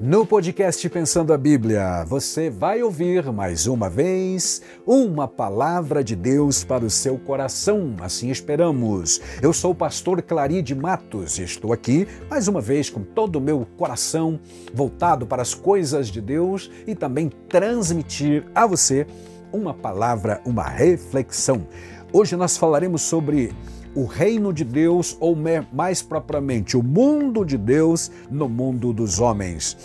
No podcast Pensando a Bíblia, você vai ouvir mais uma vez uma palavra de Deus para o seu coração, assim esperamos. Eu sou o pastor Claride Matos e estou aqui mais uma vez com todo o meu coração voltado para as coisas de Deus e também transmitir a você uma palavra, uma reflexão. Hoje nós falaremos sobre o reino de Deus, ou mais propriamente, o mundo de Deus no mundo dos homens.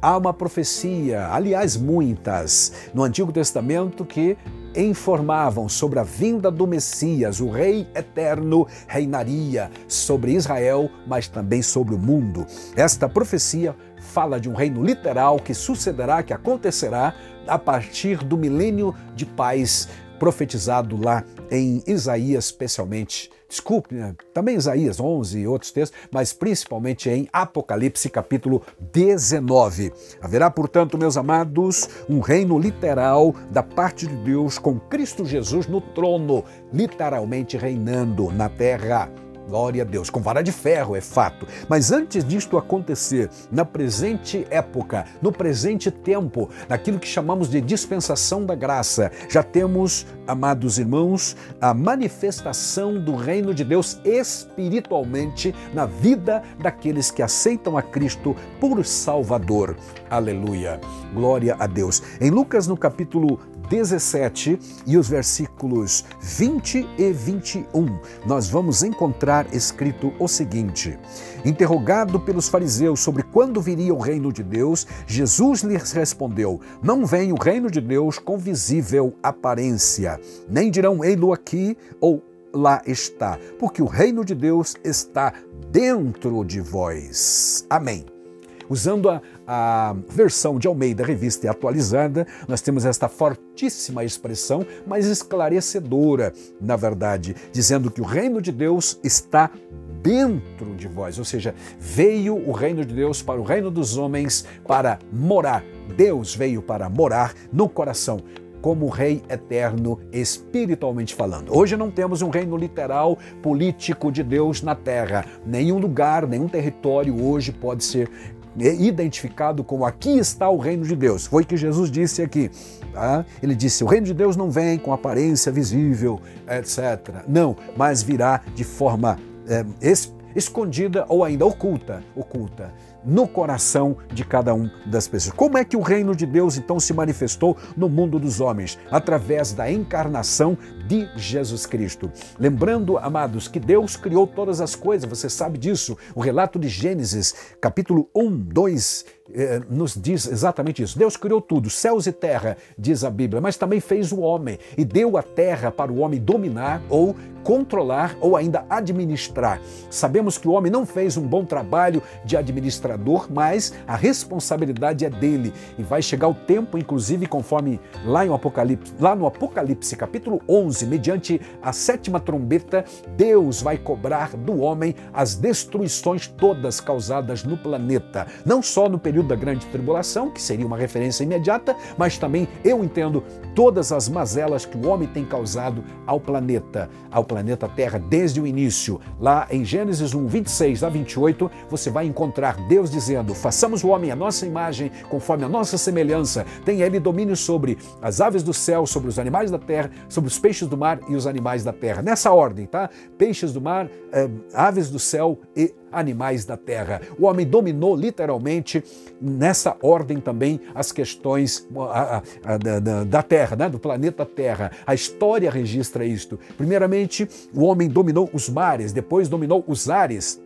Há uma profecia, aliás, muitas, no Antigo Testamento que informavam sobre a vinda do Messias, o Rei eterno reinaria sobre Israel, mas também sobre o mundo. Esta profecia fala de um reino literal que sucederá, que acontecerá a partir do milênio de paz profetizado lá em Isaías, especialmente. Desculpe, né? também Isaías 11 e outros textos, mas principalmente em Apocalipse capítulo 19. Haverá, portanto, meus amados, um reino literal da parte de Deus com Cristo Jesus no trono, literalmente reinando na terra. Glória a Deus, com vara de ferro, é fato. Mas antes disto acontecer, na presente época, no presente tempo, naquilo que chamamos de dispensação da graça, já temos, amados irmãos, a manifestação do reino de Deus espiritualmente na vida daqueles que aceitam a Cristo por Salvador. Aleluia. Glória a Deus. Em Lucas, no capítulo 17 e os versículos 20 e 21, nós vamos encontrar escrito o seguinte: Interrogado pelos fariseus sobre quando viria o reino de Deus, Jesus lhes respondeu: Não vem o reino de Deus com visível aparência, nem dirão ei-lo aqui ou lá está, porque o reino de Deus está dentro de vós. Amém. Usando a, a versão de Almeida, revista e atualizada, nós temos esta fortíssima expressão, mas esclarecedora, na verdade, dizendo que o reino de Deus está dentro de vós, ou seja, veio o reino de Deus para o reino dos homens para morar. Deus veio para morar no coração como rei eterno espiritualmente falando. Hoje não temos um reino literal político de Deus na terra. Nenhum lugar, nenhum território hoje pode ser identificado como aqui está o reino de Deus. Foi o que Jesus disse aqui. Tá? Ele disse: o reino de Deus não vem com aparência visível, etc. Não, mas virá de forma é, escondida ou ainda oculta, oculta no coração de cada um das pessoas. Como é que o reino de Deus então se manifestou no mundo dos homens? Através da encarnação de Jesus Cristo. Lembrando, amados, que Deus criou todas as coisas, você sabe disso. O relato de Gênesis, capítulo 1, 2 eh, nos diz exatamente isso. Deus criou tudo, céus e terra, diz a Bíblia, mas também fez o homem e deu a terra para o homem dominar ou controlar ou ainda administrar. Sabemos que o homem não fez um bom trabalho de administrador, mas a responsabilidade é dele e vai chegar o tempo, inclusive conforme lá, em Apocalipse, lá no Apocalipse capítulo 11, mediante a sétima trombeta, Deus vai cobrar do homem as destruições todas causadas no planeta, não só no período período da grande tribulação, que seria uma referência imediata, mas também eu entendo todas as mazelas que o homem tem causado ao planeta, ao planeta Terra desde o início. Lá em Gênesis 1, 26 a 28, você vai encontrar Deus dizendo: façamos o homem a nossa imagem, conforme a nossa semelhança, tenha ele domínio sobre as aves do céu, sobre os animais da terra, sobre os peixes do mar e os animais da terra. Nessa ordem, tá? Peixes do mar, eh, aves do céu e animais da terra. O homem dominou literalmente nessa ordem também as questões da, da, Terra, né? do planeta Terra. A história registra isto. Primeiramente, o homem dominou os mares, depois dominou os ares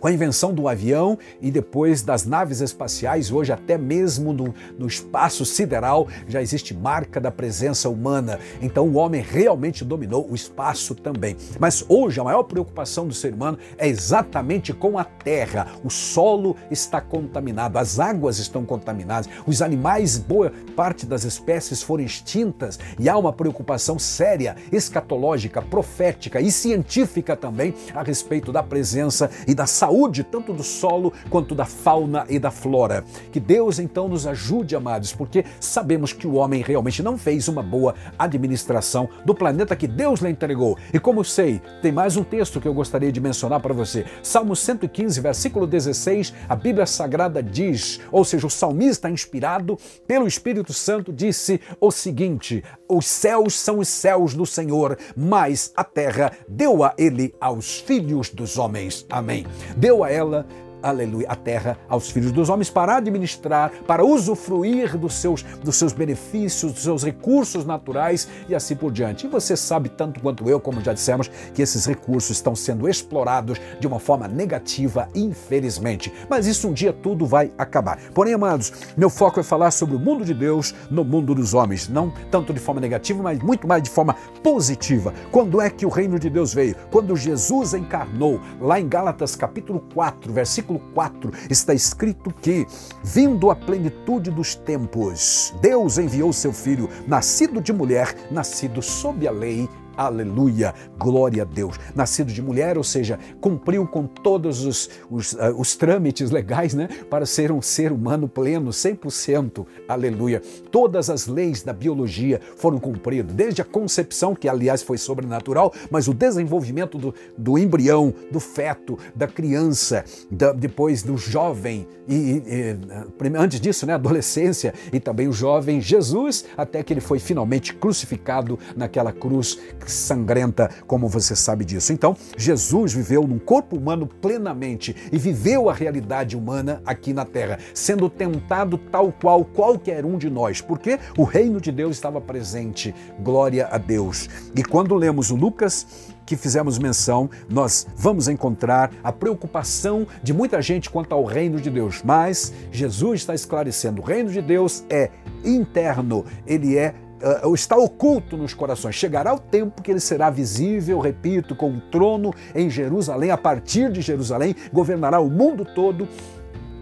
com a invenção do avião e depois das naves espaciais, hoje até mesmo no, no, espaço sideral já existe marca da presença humana. Então o homem realmente dominou o espaço também. Mas hoje a maior preocupação do ser humano é exatamente com a terra. O solo está contaminado, as águas estão contaminadas, os animais, boa parte das espécies foram extintas e há uma preocupação séria, escatológica, profética e científica também a respeito da presença e da saúde tanto do solo quanto da fauna e da flora. Que Deus então nos ajude, amados, porque sabemos que o homem realmente não fez uma boa administração do planeta que Deus lhe entregou. E como sei, tem mais um texto que eu gostaria de mencionar para você. Salmo 115, versículo 16, a Bíblia Sagrada diz, ou seja, o salmista inspirado pelo Espírito Santo disse o seguinte: Os céus são os céus do Senhor, mas a terra deu a ele aos filhos dos homens. Amém. Deu a ela aleluia, a terra aos filhos dos homens para administrar, para usufruir dos seus, dos seus benefícios, dos seus recursos naturais e assim por diante. E você sabe tanto quanto eu, como já dissemos, que esses recursos estão sendo explorados de uma forma negativa, infelizmente. Mas isso um dia tudo vai acabar. Porém, amados, meu foco é falar sobre o mundo de Deus no mundo dos homens, não tanto de forma negativa, mas muito mais de forma positiva. Quando é que o reino de Deus veio? Quando Jesus encarnou, lá em Gálatas capítulo 4, versículo versículo 4, está escrito que, vindo a plenitude dos tempos, Deus enviou seu filho, nascido de mulher, nascido sob a lei, Aleluia, glória a Deus. Nascido de mulher, ou seja, cumpriu com todos os, os, uh, os trâmites legais né, para ser um ser humano pleno, 100%. Aleluia. Todas as leis da biologia foram cumpridas, desde a concepção, que aliás foi sobrenatural, mas o desenvolvimento do, do embrião, do feto, da criança, da, depois do jovem, e, e, antes disso, né, adolescência, e também o jovem Jesus, até que ele foi finalmente crucificado naquela cruz sangrenta, como você sabe disso. Então, Jesus viveu num corpo humano plenamente e viveu a realidade humana aqui na terra, sendo tentado tal qual qualquer um de nós, porque o reino de Deus estava presente. Glória a Deus. E quando lemos o Lucas que fizemos menção, nós vamos encontrar a preocupação de muita gente quanto ao reino de Deus. Mas Jesus está esclarecendo: o reino de Deus é interno, ele é uh, está oculto nos corações. Chegará o tempo que ele será visível, repito, com um trono em Jerusalém, a partir de Jerusalém, governará o mundo todo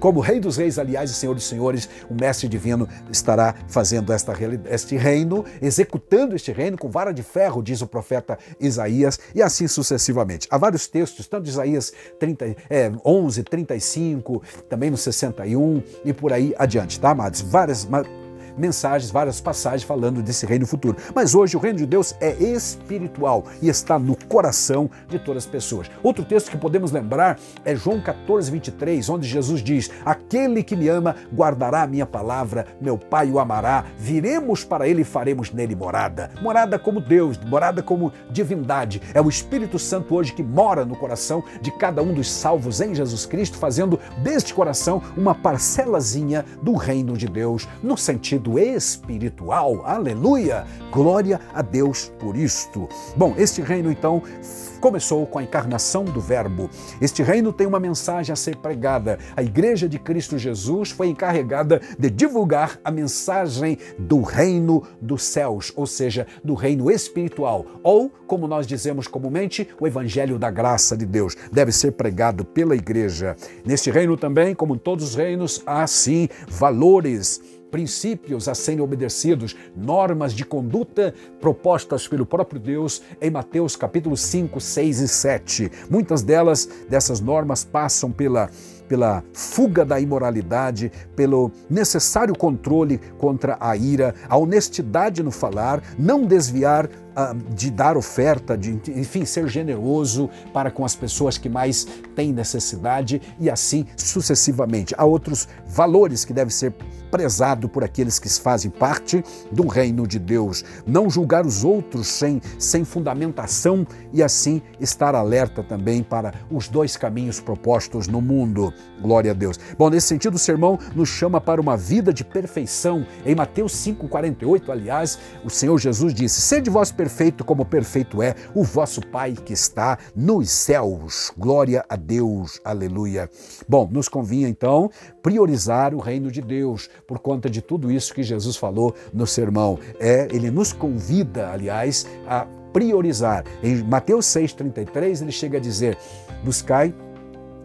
como Rei dos Reis, aliás, e Senhor dos Senhores, o Mestre Divino estará fazendo esta, este reino, executando este reino com vara de ferro, diz o profeta Isaías, e assim sucessivamente. Há vários textos, tanto Isaías 30, é, 11, 35, também no 61 e por aí adiante, tá, amados? Várias mensagens, várias passagens falando desse reino futuro. Mas hoje o reino de Deus é espiritual e está no coração de todas as pessoas. Outro texto que podemos lembrar é João 14, 23, onde Jesus diz: Aquele que me ama guardará a minha palavra, meu Pai o amará, viremos para ele e faremos nele morada. Morada como Deus, morada como divindade. É o Espírito Santo hoje que mora no coração de cada um dos salvos em Jesus Cristo, fazendo deste coração uma parcelazinha do reino de Deus, no sentido sentido espiritual. Aleluia! Glória a Deus por isto. Bom, este reino então começou com a encarnação do Verbo. Este reino tem uma mensagem a ser pregada. A Igreja de Cristo Jesus foi encarregada de divulgar a mensagem do reino dos céus, ou seja, do reino espiritual, ou, como nós dizemos comumente, o Evangelho da graça de Deus. Deve ser pregado pela Igreja. Neste reino também, como em todos os reinos, há sim valores princípios a serem obedecidos, normas de conduta propostas pelo próprio Deus em Mateus capítulo 5, 6 e 7. Muitas delas, dessas normas, passam pela pela fuga da imoralidade, pelo necessário controle contra a ira, a honestidade no falar, não desviar uh, de dar oferta, de, enfim, ser generoso para com as pessoas que mais têm necessidade e assim sucessivamente. Há outros valores que devem ser prezado por aqueles que fazem parte do reino de Deus. Não julgar os outros sem, sem fundamentação e assim estar alerta também para os dois caminhos propostos no mundo. Glória a Deus. Bom, nesse sentido, o sermão nos chama para uma vida de perfeição. Em Mateus 5,48, aliás, o Senhor Jesus disse: Sede vós perfeito como perfeito é o vosso Pai que está nos céus. Glória a Deus. Aleluia. Bom, nos convinha então priorizar o reino de Deus, por conta de tudo isso que Jesus falou no sermão. É, ele nos convida, aliás, a priorizar. Em Mateus 6,33, ele chega a dizer: buscai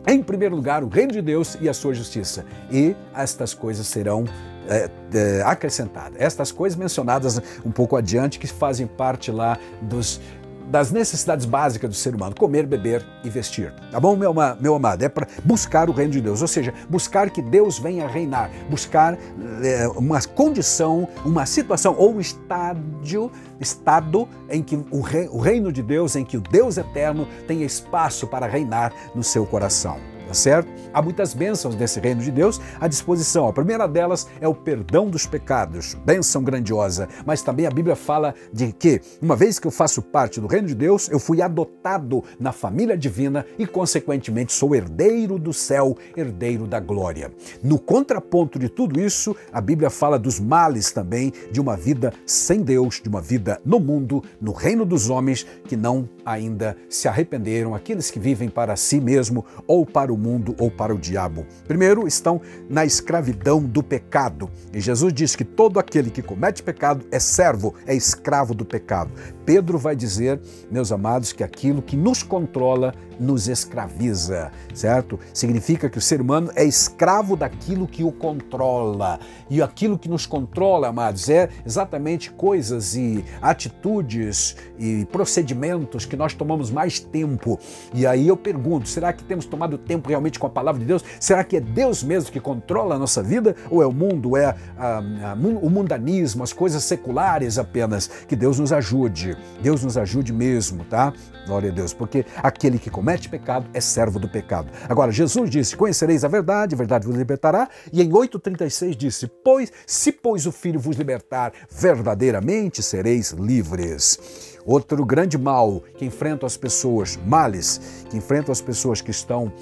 em primeiro lugar o reino de Deus e a sua justiça, e estas coisas serão é, é, acrescentadas. Estas coisas mencionadas um pouco adiante, que fazem parte lá dos das necessidades básicas do ser humano: comer, beber e vestir. Tá bom, meu, meu amado? É para buscar o reino de Deus, ou seja, buscar que Deus venha reinar, buscar é, uma condição, uma situação ou um estádio, estado em que o, rei, o reino de Deus, em que o Deus eterno tenha espaço para reinar no seu coração tá certo? Há muitas bênçãos nesse reino de Deus à disposição. A primeira delas é o perdão dos pecados, bênção grandiosa. Mas também a Bíblia fala de que, uma vez que eu faço parte do reino de Deus, eu fui adotado na família divina e, consequentemente, sou herdeiro do céu, herdeiro da glória. No contraponto de tudo isso, a Bíblia fala dos males também de uma vida sem Deus, de uma vida no mundo, no reino dos homens que não ainda se arrependeram, aqueles que vivem para si mesmo ou para o mundo ou para o diabo. Primeiro, estão na escravidão do pecado. E Jesus diz que todo aquele que comete pecado é servo, é escravo do pecado. Pedro vai dizer, meus amados, que aquilo que nos controla nos escraviza, certo? Significa que o ser humano é escravo daquilo que o controla. E aquilo que nos controla, amados, é exatamente coisas e atitudes e procedimentos que nós tomamos mais tempo. E aí eu pergunto, será que temos tomado tempo realmente com a palavra de Deus? Será que é Deus mesmo que controla a nossa vida? Ou é o mundo, é a, a, o mundanismo, as coisas seculares apenas? Que Deus nos ajude. Deus nos ajude mesmo, tá? Glória a Deus, porque aquele que comete pecado é servo do pecado. Agora, Jesus disse: Conhecereis a verdade, a verdade vos libertará. E em 8,36 disse: Pois, se pois o Filho vos libertar, verdadeiramente sereis livres. Outro grande mal que enfrenta as pessoas, males, que enfrentam as pessoas que estão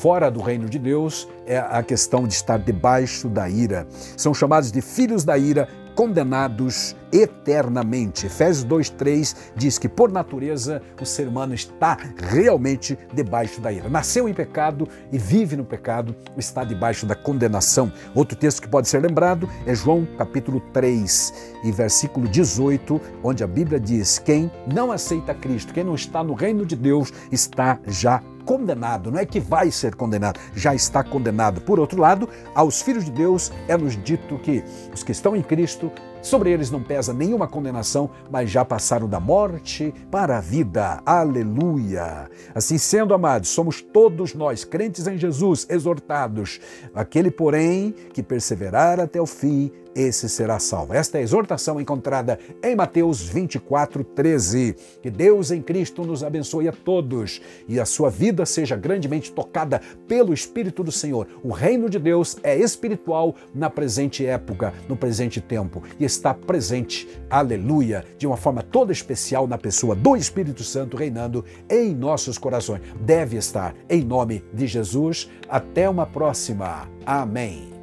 fora do reino de Deus é a questão de estar debaixo da ira. São chamados de filhos da ira condenados eternamente. Efésios 2:3 diz que por natureza o ser humano está realmente debaixo da ira. Nasceu em pecado e vive no pecado, está debaixo da condenação. Outro texto que pode ser lembrado é João capítulo 3 e versículo 18, onde a Bíblia diz: quem não aceita Cristo, quem não está no reino de Deus, está já condenado, não é que vai ser condenado, já está condenado. Por outro lado, aos filhos de Deus é-nos dito que os que estão em Cristo Sobre eles não pesa nenhuma condenação, mas já passaram da morte para a vida. Aleluia! Assim sendo, amados, somos todos nós, crentes em Jesus, exortados. Aquele, porém, que perseverar até o fim, esse será salvo. Esta é a exortação encontrada em Mateus 24, 13. Que Deus em Cristo nos abençoe a todos e a sua vida seja grandemente tocada pelo Espírito do Senhor. O reino de Deus é espiritual na presente época, no presente tempo, e está presente, aleluia, de uma forma toda especial na pessoa do Espírito Santo reinando em nossos corações. Deve estar, em nome de Jesus. Até uma próxima. Amém.